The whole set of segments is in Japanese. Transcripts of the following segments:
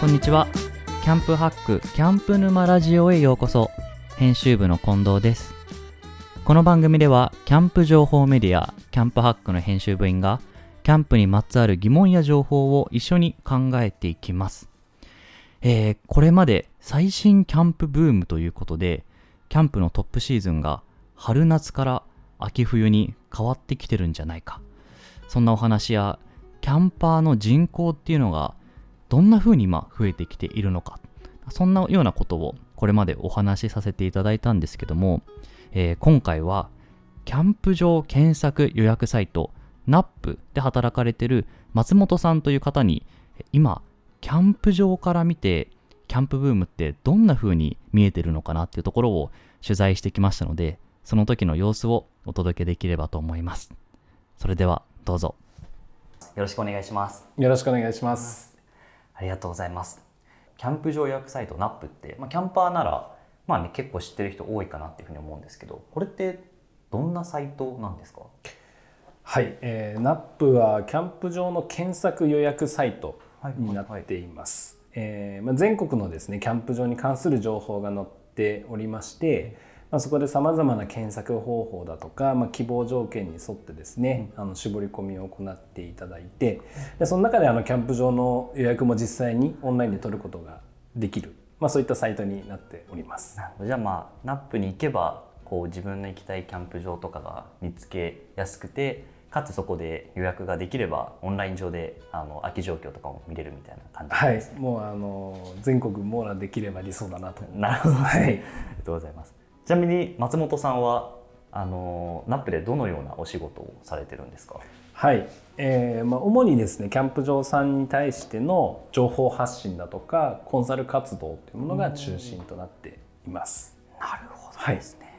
こんにちは。キャンプハックキャンプ沼ラジオへようこそ。編集部の近藤です。この番組ではキャンプ情報メディアキャンプハックの編集部員がキャンプにまつわる疑問や情報を一緒に考えていきます。えー、これまで最新キャンプブームということでキャンプのトップシーズンが春夏から秋冬に変わってきてるんじゃないか。そんなお話やキャンパーの人口っていうのがどんな風に今増えてきているのか。そんなようなことをこれまでお話しさせていただいたんですけども、えー、今回はキャンプ場検索予約サイト NAP で働かれてる松本さんという方に今キャンプ場から見てキャンプブームってどんな風に見えてるのかなっていうところを取材してきましたのでその時の様子をお届けできればと思います。それではどうぞ。よろしくお願いします。よろしくお願いしますありがとうございます。キャンプ場予約サイト NAP って、まあ、キャンパーならまあね結構知ってる人多いかなっていうふうに思うんですけどこれってどんなサイトなんですか？はい、えー、NAP はキャンプ場の検索予約サイトになっています。えまあ、全国のですねキャンプ場に関する情報が載っておりまして、まあ、そこでさまざまな検索方法だとか、まあ、希望条件に沿ってですね、うん、あの絞り込みを行っていただいてでその中であのキャンプ場の予約も実際にオンラインで取ることができる、まあ、そういったサイトになっております。じゃあまあ NAP に行けばこう自分の行きたいキャンプ場とかが見つけやすくてかつそこで予約ができればオンライン上であの空き状況とかも見れるみたいな感じです、ね、はい、もうあの全国網羅できれば理想だなと。なるほど、はい、ありがとうございますちなみに松本さんはあのナップでどのようなお仕事をされてるんですか？はい、えーまあ、主にですねキャンプ場さんに対しての情報発信だとかコンサル活動というものが中心となっています。なるほどですね、はい。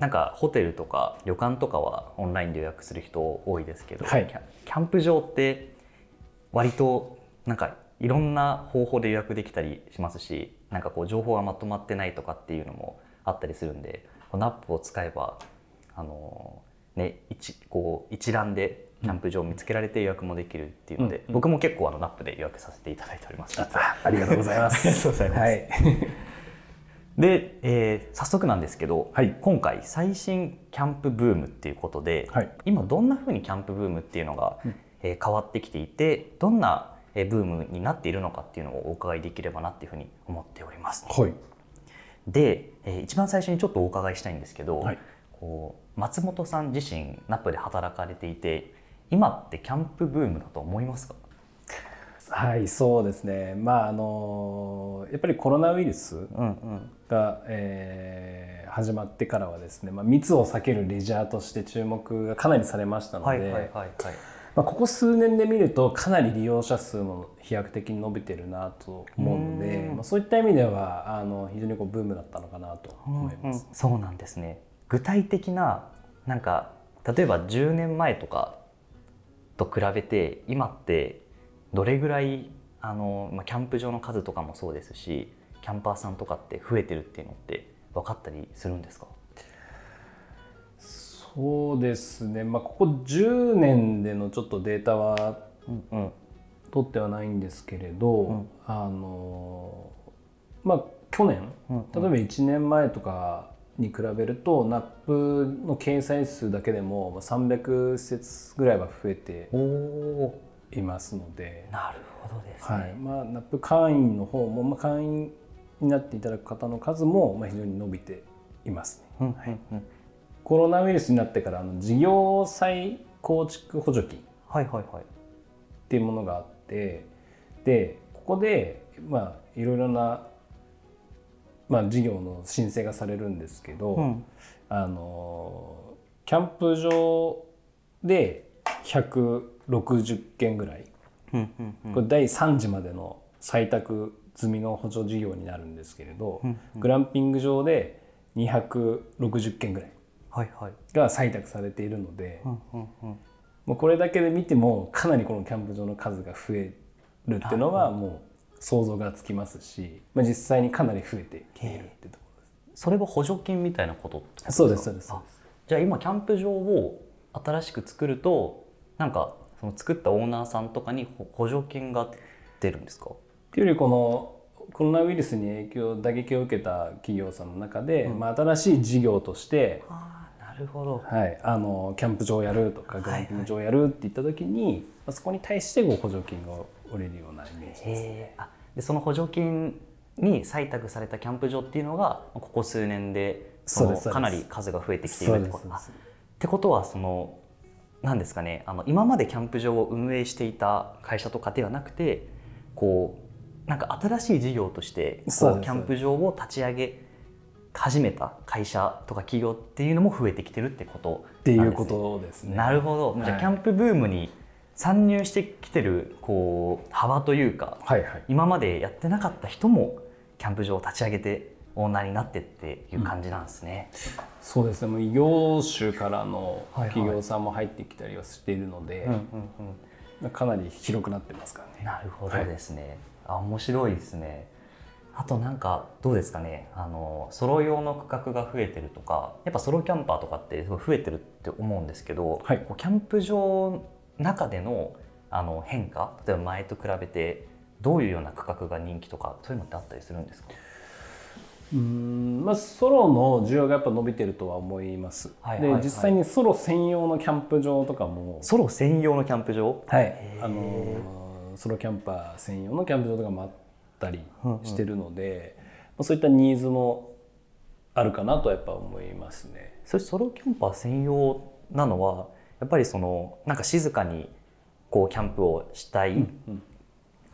なんかホテルとか旅館とかはオンラインで予約する人多いですけど、はい、キャンプ場って割となんかいろんな方法で予約できたりしますしなんかこう情報がまとまってないとかっていうのもあったりするんでこのナップを使えばあの、ね、一こう一覧でキャンプ場を見つけられて予約もできるっていうので、うんうん、僕も結構あのナップで予約させていただいております。ありがとうございます。ありがとうございます。はい で、えー、早速なんですけど、はい、今回最新キャンプブームっていうことで、はい、今どんなふうにキャンプブームっていうのが、うん、えー、変わってきていてどんなブームになっているのかっていうのをお伺いできればなっていうふうに思っております。はい、で、えー、一番最初にちょっとお伺いしたいんですけど、はい、こう松本さん自身ナップで働かれていて今ってキャンプブームだと思いますか？はいそうですね。まああのやっぱりコロナウイルスが、うんうん、えー、始まってからはですね、まあ、密を避けるレジャーとして注目がかなりされましたのでここ数年で見るとかなり利用者数も飛躍的に伸びてるなと思うので、まあ、そういった意味ではあの非常にこうブームだったのかなと思います。うんうん、そうなんですね。具体的ななんか例えば10年前とかと比べて今ってどれぐらいあの、まあ、キャンプ場の数とかもそうですしキャンパーさんとかって増えてるっていうのって分かったりするんですか？そうですね、まあ、ここ10年でのちょっとデータは、うん、取ってはないんですけれど、うん、あのまあ去年、うん。うん、例えば1年前とかに比べるとナップの掲載数だけでも300施設ぐらいは増えていますので。なるほどですね、はい。まあ、ナップ会員の方も、まあ、会員になっていただく方の数も、まあ、非常に伸びていますね、うんはいうん、コロナウイルスになってからあの事業再構築補助金っていうものがあってでここでまあいろいろな、まあ、事業の申請がされるんですけど、うん、あのキャンプ場で100 60件ぐらい、これ第3次までの採択済みの補助事業になるんですけれど、グランピング場で260件ぐらいが採択されているので、もうこれだけで見てもかなりこのキャンプ場の数が増えるっていうのはもう想像がつきますし、まあ、実際にかなり増えているってところです。それは補助金みたいなことそうですそうです。じゃあ今キャンプ場を新しく作るとなんかその作ったオーナーさんとかに補助金が出るんですか？っていうよりこのコロナウイルスに影響打撃を受けた企業さんの中で、まあ、新しい事業として、るほど。はい、あのキャンプ場をやるとかグランピング場をやるって言った時に、まあそこに対してこう補助金が下りるようなイメージです。へー。あでその補助金に採択されたキャンプ場っていうのがここ数年でそのかなり数が増えてきているってこと。ってことはその何ですかねあの今までキャンプ場を運営していた会社とかではなくてこうなんか新しい事業としてこうキャンプ場を立ち上げ始めた会社とか企業っていうのも増えてきてるってことっていうなんですねことですね。なるほど、じゃはいあキャンプブームに参入してきてるこう幅というかはいはい。今までやってなかった人もキャンプ場を立ち上げてオーナーになってっていう感じなんですね。そうですね。もう異業種からのはいはい企業さんも入ってきたりはしているので、かなり広くなってますからね。なるほどですね。あ面白いですね。あとなんかどうですかね。あのソロ用の区画が増えてるとかやっぱソロキャンパーとかって増えてるって思うんですけど、はい。こうキャンプ場の中でのあの変化例えば前と比べてどういうような区画が人気とかそういうのってあったりするんですか？うーんまあ、ソロの需要がやっぱ伸びてるとは思います。はいはいはい。で実際にソロ専用のキャンプ場とかも、ソロ専用のキャンプ場？はい、あのーソロキャンパー専用のキャンプ場とかもあったりしてるので、まあ、そういったニーズもあるかなとはやっぱ思いますね。それソロキャンパー専用なのはやっぱりそのなんか静かにこうキャンプをしたい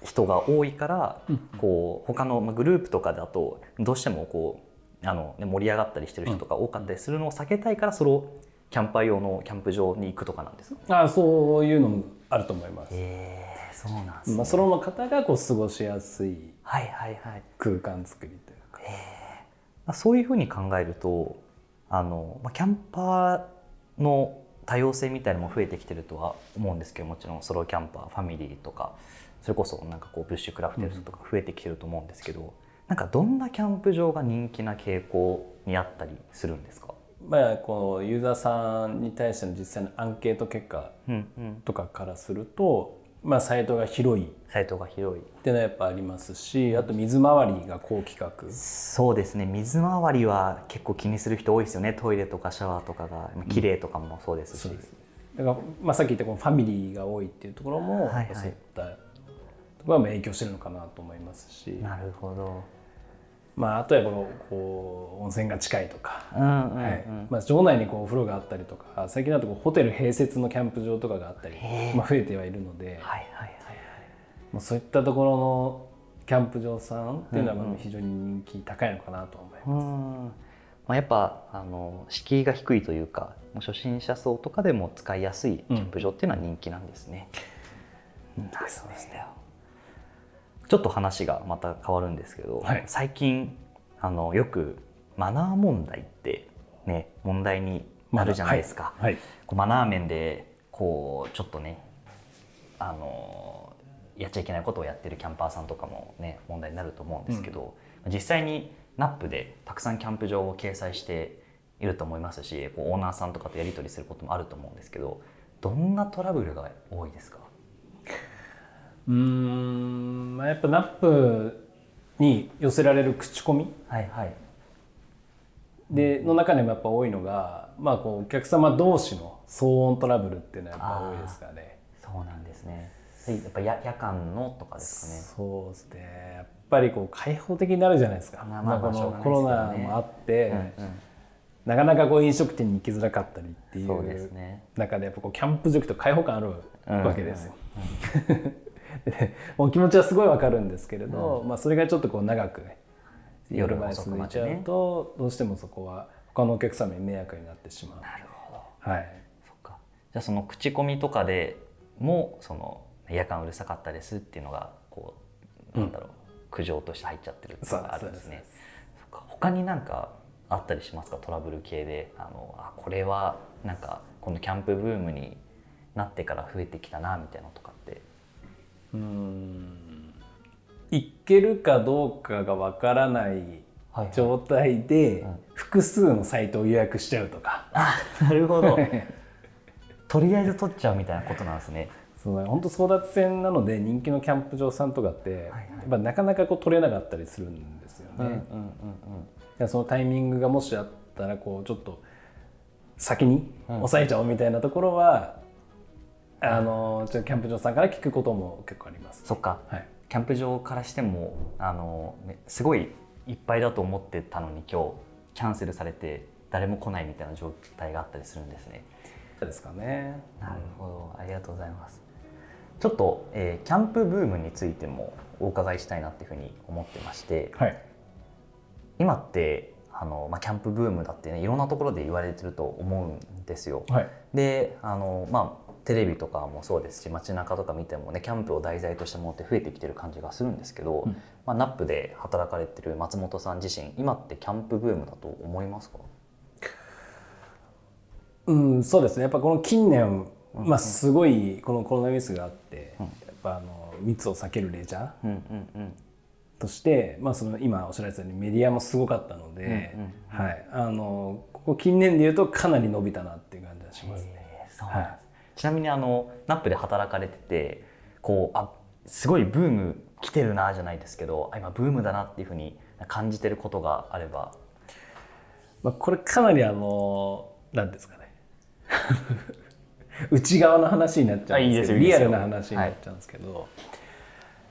人が多いから、こう他のまあグループとかだとどうしてもこうあの、ね、盛り上がったりしてる人とか多かったりするのを避けたいからソロキャンパー用のキャンプ場に行くとかなんですか？あそういうのもあると思います。えー、そうなんですね、まあ、ソロの方がこう過ごしやすいはいはいはい。空間作りというか。まあそういうふうに考えるとあの、まあ、キャンパーの多様性みたいなのも増えてきてるとは思うんですけどもちろんソロキャンパーファミリーとかそれこそなんかこうブッシュクラフテルズとか増えてきてると思うんですけど、なんかどんなキャンプ場が人気な傾向にあったりするんですか、まあ、このユーザーさんに対しての実際のアンケート結果うんうん、とかからすると、まあ、サイトが広い。っサイトが広い。ていうのはやっぱありますしあと水回りが高規格。そうですね。水回りは結構気にする人多いですよね。トイレとかシャワーとかが綺麗とかもそうですし、そうですだから、まあ、さっき言ったこのファミリーが多いっていうところも、はいはい。そういったところが影響してるのかなと思いますし、なるほどまあ、あとはこのこう温泉が近いとか、うんうんうん、はい。まあ、場内にこうお風呂があったりとか最近だとこうホテル併設のキャンプ場とかがあったり、まあ、増えてはいるので、はいはいはいまあ、そういったところのキャンプ場さんっていうのはまあ非常に人気高いのかなと思います。うん。まあ、やっぱあの敷居が低いというかもう初心者層とかでも使いやすいキャンプ場っていうのは人気なんですね。なるほどねちょっと話がまた変わるんですけど、はい。最近あのよくマナー問題ってね問題になるじゃないですか。はい、こうマナー面でこうちょっとねあのやっちゃいけないことをやってるキャンパーさんとかもね問題になると思うんですけど、実際にナップでたくさんキャンプ場を掲載していると思いますしこうオーナーさんとかとやり取りすることもあると思うんですけどどんなトラブルが多いですか？うーん、まあ、やっぱナップに寄せられる口コミ？はいはい。での中でもやっぱ多いのが、まあ、こうお客様同士の騒音トラブルっていうのはやっぱ多いですかね。そうなんですね。やっぱや夜間のとかですかね。そうですね。やっぱりこう開放的になるじゃないですか、まあまあ、このコロナもあって、うんうん。なかなかこう飲食店に行きづらかったりっていそう中でやっぱこうキャンプ好きと開放感あるわけですよ。でもう気持ちはすごいわかるんですけれど、まあ、それがちょっとこう長くね夜まで続いちゃうとどうしてもそこは他のお客様に迷惑になってしまう。なるほど。はい。そっか。じゃあその口コミとかでもその夜間うるさかったですっていうのがこうなんだろう、苦情として入っちゃってるっていうのがあるんですね。そか。他になんかあったりしますか？トラブル系で。あのあこれはなんかこのキャンプブームになってから増えてきたなみたいなのとかってうーん。行けるかどうかがわからないはいはい。状態で複数のサイトを予約しちゃうとか、あなるほど。とりあえず取っちゃうみたいなことなんですね。そう本当争奪戦なので人気のキャンプ場さんとかって、はいやっぱなかなかこう取れなかったりするんですよね。うんうんうんうん。そのタイミングがもしあったらこうちょっと先にうん。抑えちゃおうみたいなところは、あのキャンプ場さんから聞くことも結構あります。そっかはい、キャンプ場からしてもあのねすごいいっぱいだと思ってたのに今日キャンセルされて誰も来ないみたいな状態があったりするんですね。そうですかね。なるほど、ありがとうございます。ちょっと、えーキャンプブームについてもお伺いしたいなっていうふうに思ってまして、はい。今ってあの、まあ、キャンプブームだってねいろんなところで言われてると思うんですよ。はい。であのまあテレビとかもそうですし街中とか見てもねキャンプを題材としたものって増えてきてる感じがするんですけど、うん。まあ、ナップで働かれてる松本さん自身今ってキャンプブームだと思いますか？うん、そうですね。やっぱこの近年、まあすごいこのコロナウイルスがあって、やっぱあの密を避けるレジャーうんうんうん。として、まあその今おっしゃられたようにメディアもすごかったので、うんうんはい。あのここ近年で言うとかなり伸びたなっていう感じがしますね。そうなんですちなみにあのナップで働かれててこうあすごいブーム来てるなじゃないですけどあ今ブームだなっていうふうに感じてることがあれば。まあこれかなりあのなんですかね。内側の話になっちゃうんですけどリアルな話になっちゃうんですけど、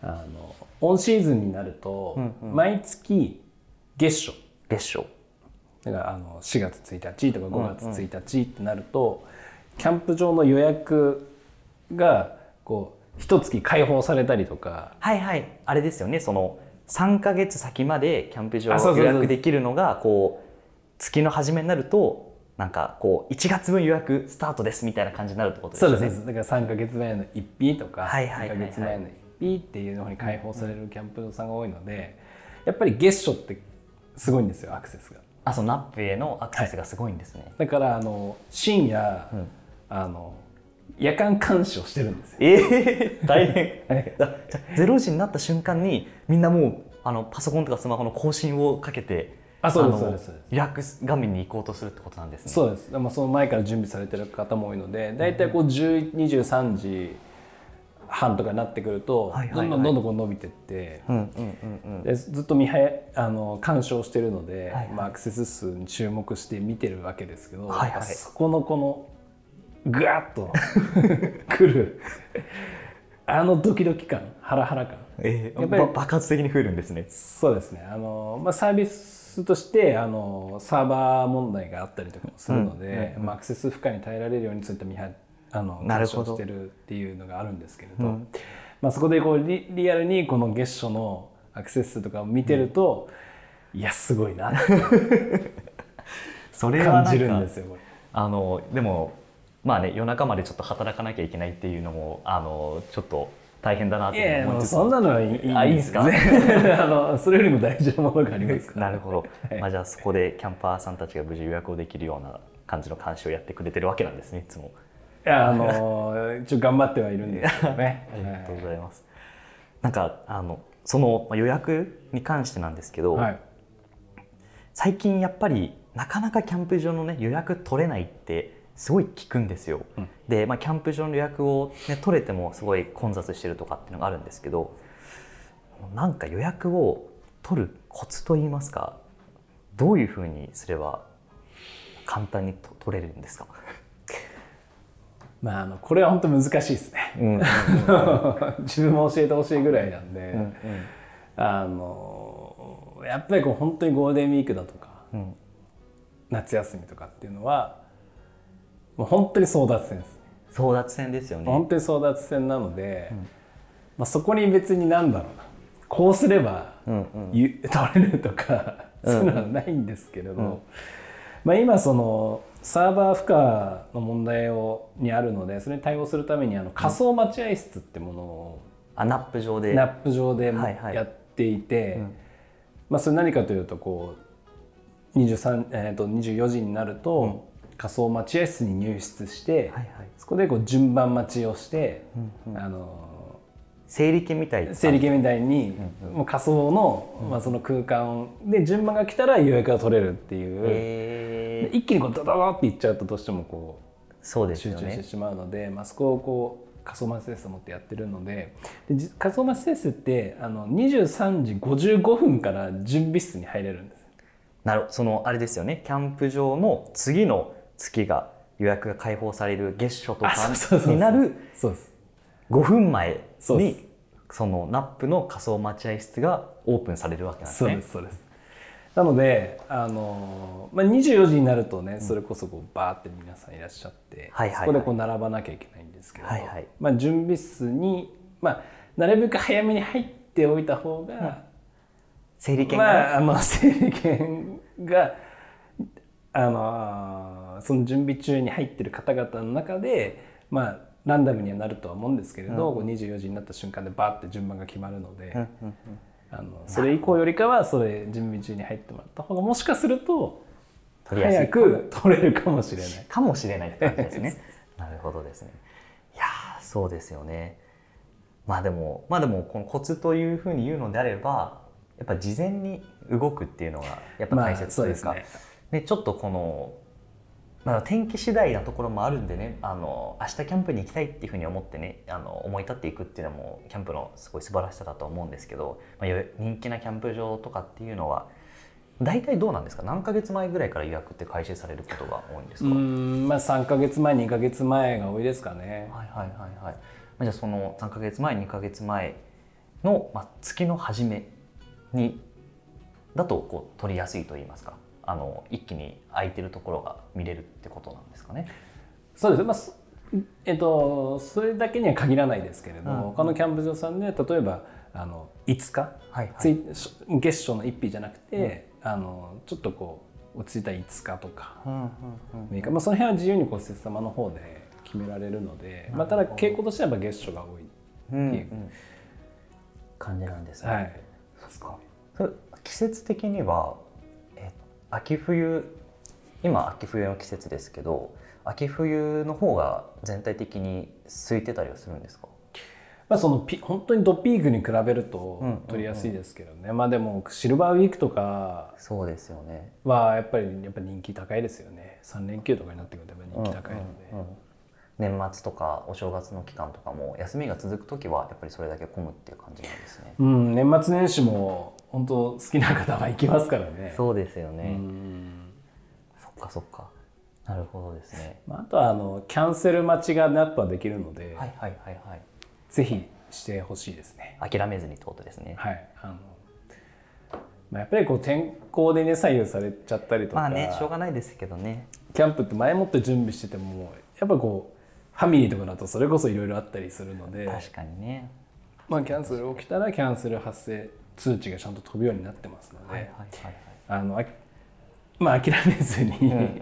あのオンシーズンになると、うんうん。毎月月初。月初。だからあの4月1日とか5月1日ってなると、キャンプ場の予約がこう一月開放されたりとか。はいはい。あれですよね。その3か月先までキャンプ場あそうそうそう。予約できるのがこう月の初めになるとなんかこう1月分予約スタートですみたいな感じになるってことですそう。ですだから3か月前の1日とか2はいはいはいはい。か月前の1日っていうのに開放されるキャンプ場さんが多いのでやっぱり月初ってすごいんですよアクセスが。あそのナップへのアクセスがすごいんですね。だからあの深夜、うんあの夜間監視をしてるんですよ。えー、大変。はい。あじゃあゼロ時になった瞬間にみんなもうあのパソコンとかスマホの更新をかけてあそうですのそうですそうです。予約画面に行こうとするってことなんですね。そうです、まあ、その前から準備されてる方も多いので大体こう10 23時半とかになってくるとどんどんどんどんこう伸びてって。でずっと見はあの鑑賞してるので、はいはい。まあ、アクセス数に注目して見てるわけですけど、はいはい。そこのこのぐわっと 来る。あのドキドキ感ハラハラ感。えー、やっぱりば爆発的に増えるんですね。そうですね。あの、まあ、サービスとしてあのサーバー問題があったりとかもするので、うんうんうんまあ、アクセス負荷に耐えられるようにそういった見はあのなるほど。検証してるっていうのがあるんですけれど、うん。まあ、そこでこうリリアルにこの月初のアクセス数とかを見てると、いやすごいな それ感じるんですよ。あのでもまあね夜中までちょっと働かなきゃいけないっていうのもあのちょっと大変だなといやいや思いつつ。もうそんなのはいいあいいんですか？ね あのそれよりも大事なものがありますから。なるほど、はい。まあ、じゃあそこでキャンパーさんたちが無事予約をできるような感じの監視をやってくれてるわけなんですねいつも。いやあの一応頑張ってはいるんですけどね。ありがとうございます。なんかあのそのまあ予約に関してなんですけど、はい。最近やっぱりなかなかキャンプ場のね予約取れないってすごい聞くんですよ。うん。で、まあ、キャンプ場の予約を、ね、取れてもすごい混雑してるとかっていうのがあるんですけどなんか予約を取るコツといいますかどういうふうにすれば簡単にと取れるんですか、まああのこれは本当難しいですね。うん 自分も教えてほしいぐらいなんで、うん。あのやっぱりこう本当にゴールデンウィークだとかうん。夏休みとかっていうのはもう本当に争奪戦です。ね争奪戦ですよね。本当に争奪戦なので、まあ、そこに別になんだろうな。こうすればうんうん。ゆ 取れるとか、そういうのはないんですけれど、まあ、今そのサーバー負荷の問題をにあるのでそれに対応するためにあの仮想待合室ってものをあナップ上で。ナップ上ではいはい。やっていて、うん。まあ、それ何かというとこう23、えー、と24時になると、仮想待合室に入室して、はいはい。そこでこう順番待ちをして、うんうん。あの整理券みたいな。整理券みたいに、うんもう仮想の,、まあその空間で順番が来たら予約が取れるっていう、一気にこうドドドっていっちゃうとどうしてもこそううですよね。集中してしまうので、まあ、そこをこう仮想マスセスを持ってやってるのででじ仮想マスセスってあの23時55分から準備室に入れるんですなるそのあれですよね。キャンプ場の次の月が予約が開放される月初とかになるそうです。5分前にそのナップの仮想待合室がオープンされるわけなんですね。そうです。そうです。なのであの、まあ、24時になるとねそれこそこうバーって皆さんいらっしゃって、はいはいはい。そこでこう並ばなきゃいけないんですけど、はいはい。まあ、準備室に、まあ、なるべく早めに入っておいた方が、整理券が、まあ、あの整理券があのその準備中に入ってる方々の中で、まあ、ランダムにはなるとは思うんですけれど、こう24時になった瞬間でバーって順番が決まるので、うんうんあのそれ以降よりかはそれ準備中に入ってもらった方がもしかすると早く取れるかもしれない。かもしれないって感じですね。なるほどですね。いやーそうですよね。まあでもまあでもこのコツというふうに言うのであればやっぱ事前に動くっていうのがやっぱ大切というか、まあそうですねちょっとこの、まあ、天気次第なところもあるんでねあの明日キャンプに行きたいっていうふうに思ってねあの思い立っていくっていうのもキャンプのすごい素晴らしさだと思うんですけど、まあ、よ人気なキャンプ場とかっていうのは大体どうなんですか？何ヶ月前ぐらいから予約って開始されることが多いんですか、うーんまあ3か月前2か月前が多いですかね。はいはいはいはい。まあじゃあその3ヶ月前2ヶ月前の、まあ、月の初めにだとこう取りやすいと言いますか？あの一気に空いてるところが見れるってことなんですかね？そうです。まあそえっと、それだけには限らないですけれども、うん。他のキャンプ場さんで例えばあの5日、はいつい月初の1日じゃなくて、あのちょっとこう落ち着いた5日とか。うんうん6日、まあ、その辺は自由にこう施設様の方で決められるので、まあ、ただ傾向としてはやっぱ月初が多い。うんっていう感じなんですね。はい。そっか。それ季節的には、え秋冬今秋冬の季節ですけど秋冬の方が全体的に空いてたりはするんですか？まあ、そのピ本当にドピークに比べると取りやすいですけどね、まあでもシルバーウィークとかそうですよね。はやっぱりやっぱ人気高いですよね。3連休とかになってくるとやっぱ人気高いので、うんうんうん。年末とかお正月の期間とかも休みが続く時はやっぱりそれだけ混むっていう感じなんですね。うん、年末年始も本当好きな方は行きますからね。そうですよね。んそっかそっか。なるほどですね。まあ、あとはあのキャンセル待ちがナップはできるので、はいはいはいはい。ぜひしてほしいですね。諦めずにってことですね。はい、あのまあ、やっぱりこう天候でね左右されちゃったりとか、まあねしょうがないですけどね。キャンプって前もって準備しててもやっぱこうファミリーとかだとそれこそいろいろあったりするので、確かにね。まあ、キャンセル起きたらキャンセル発生通知がちゃんと飛ぶようになってますので。あのあまあ諦めずに、うん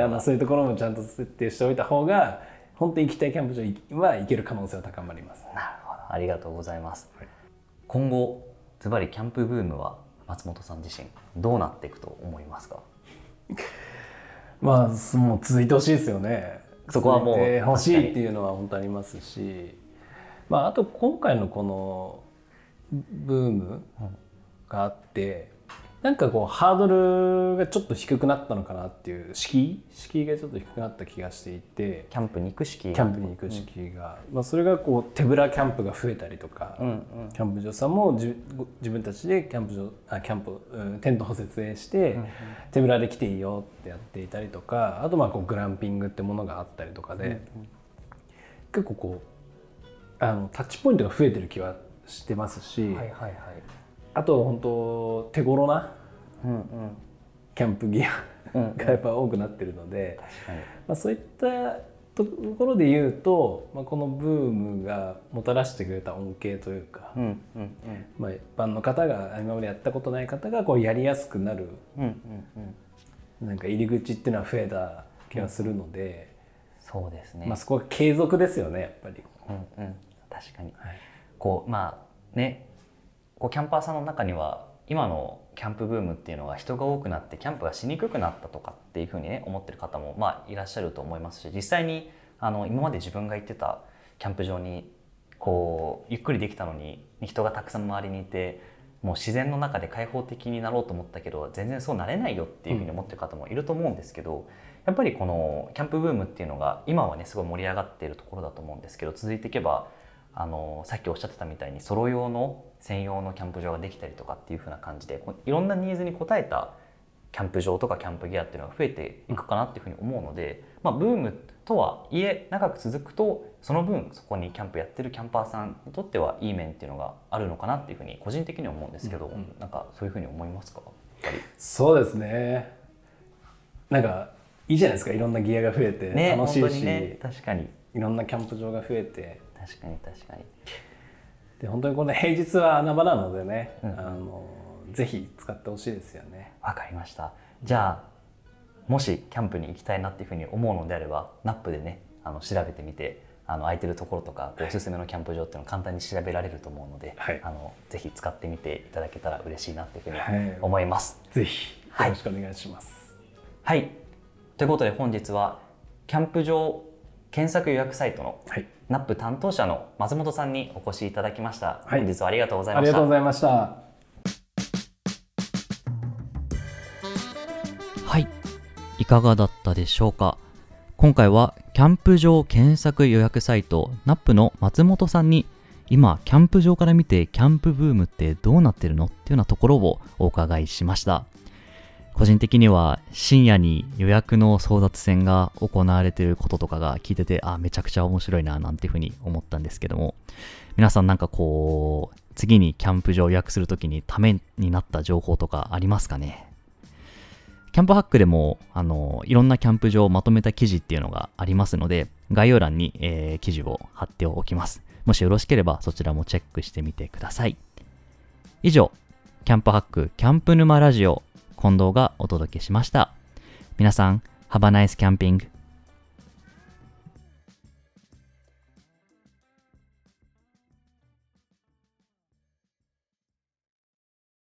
あのそういうところもちゃんと設定しておいた方が本当に行きたいキャンプ場は行ける可能性は高まります。なるほどありがとうございます。はい今後ズバリキャンプブームは松本さん自身どうなっていくと思いますか？まあすもう続いてほしいですよね。そこはもう続いてほしいっていうのは本当ありますし、まああと今回のこのブームがあって、なんかこうハードルがちょっと低くなったのかなっていう敷居？敷居がちょっと低くなった気がしていて。キャンプに行く式キャンプに行く敷居が、まあ、それがこう手ぶらキャンプが増えたりとか、うんうん。キャンプ場さんも自分たちでキャンプ場あキャンプ、うんテントを設営して、手ぶらで来ていいよってやっていたりとかあとまあこうグランピングってものがあったりとかで、結構こうあのタッチポイントが増えてる気はしてますし、はいはいはい。あと本当手頃なうんうん。キャンプギアうんうんがやっぱ多くなってるので。確かに。まあ、そういったところで言うと、まあ、このブームがもたらしてくれた恩恵というか、うんうんまあ、一般の方が今までやったことない方がこうやりやすくなるうんうんうんうん。なんか入り口っていうのは増えた気がするので、そうですね。まあ、そこは継続ですよねやっぱり。うんうん、確かに、はいこうまあねこうキャンパーさんの中には今のキャンプブームっていうのが人が多くなってキャンプがしにくくなったとかっていうふうにね思ってる方もまあいらっしゃると思いますし実際にあの今まで自分が行ってたキャンプ場にこうゆっくりできたのに人がたくさん周りにいてもう自然の中で開放的になろうと思ったけど全然そうなれないよっていうふうに思ってる方もいると思うんですけど、やっぱりこのキャンプブームっていうのが今はねすごい盛り上がっているところだと思うんですけど続いていけばあのさっきおっしゃってたみたいにソロ用の専用のキャンプ場ができたりとかっていう風な感じでいろんなニーズに応えたキャンプ場とかキャンプギアっていうのが増えていくかなっていうふうに思うので、まあ、ブームとはいえ長く続くとその分そこにキャンプやってるキャンパーさんにとってはいい面っていうのがあるのかなっていうふうに個人的には思うんですけど、うんうん、なんかそういうふうに思いますか？そうですね。なんかいいじゃないですか。いろんなギアが増えて楽しいし、ね、確かに。いろんなキャンプ場が増えて確かに確かに。で本当にこの平日は穴場なのでね、うん、あのぜひ使ってほしいですよね。わかりました。じゃあもしキャンプに行きたいなっていうふうに思うのであればナップでねあの調べてみてあの空いてるところとかおすすめのキャンプ場っていうのを簡単に調べられると思うので、はい、あのぜひ使ってみていただけたら嬉しいなっていうふうに思います、はい、ぜひよろしくお願いします、はい、はい、ということで本日はキャンプ場検索予約サイトのナップ担当者の松本さんにお越しいただきました、本日はありがとうございました。ありがとうございました。はい。いかがだったでしょうか？今回はキャンプ場検索予約サイト NAP の松本さんに今キャンプ場から見てキャンプブームってどうなってるの？っていうようなところをお伺いしました個人的には深夜に予約の争奪戦が行われていることとかが聞いててあめちゃくちゃ面白いななんていうふうに思ったんですけども皆さんなんかこう次にキャンプ場予約するときにためになった情報とかありますかね？キャンプハックでも、あの、いろんなキャンプ場をまとめた記事っていうのがありますので、概要欄に、えー、記事を貼っておきます。もしよろしければそちらもチェックしてみてください。以上、キャンプハックキャンプ沼ラジオ、近藤がお届けしました。皆さん、Have a nice camping!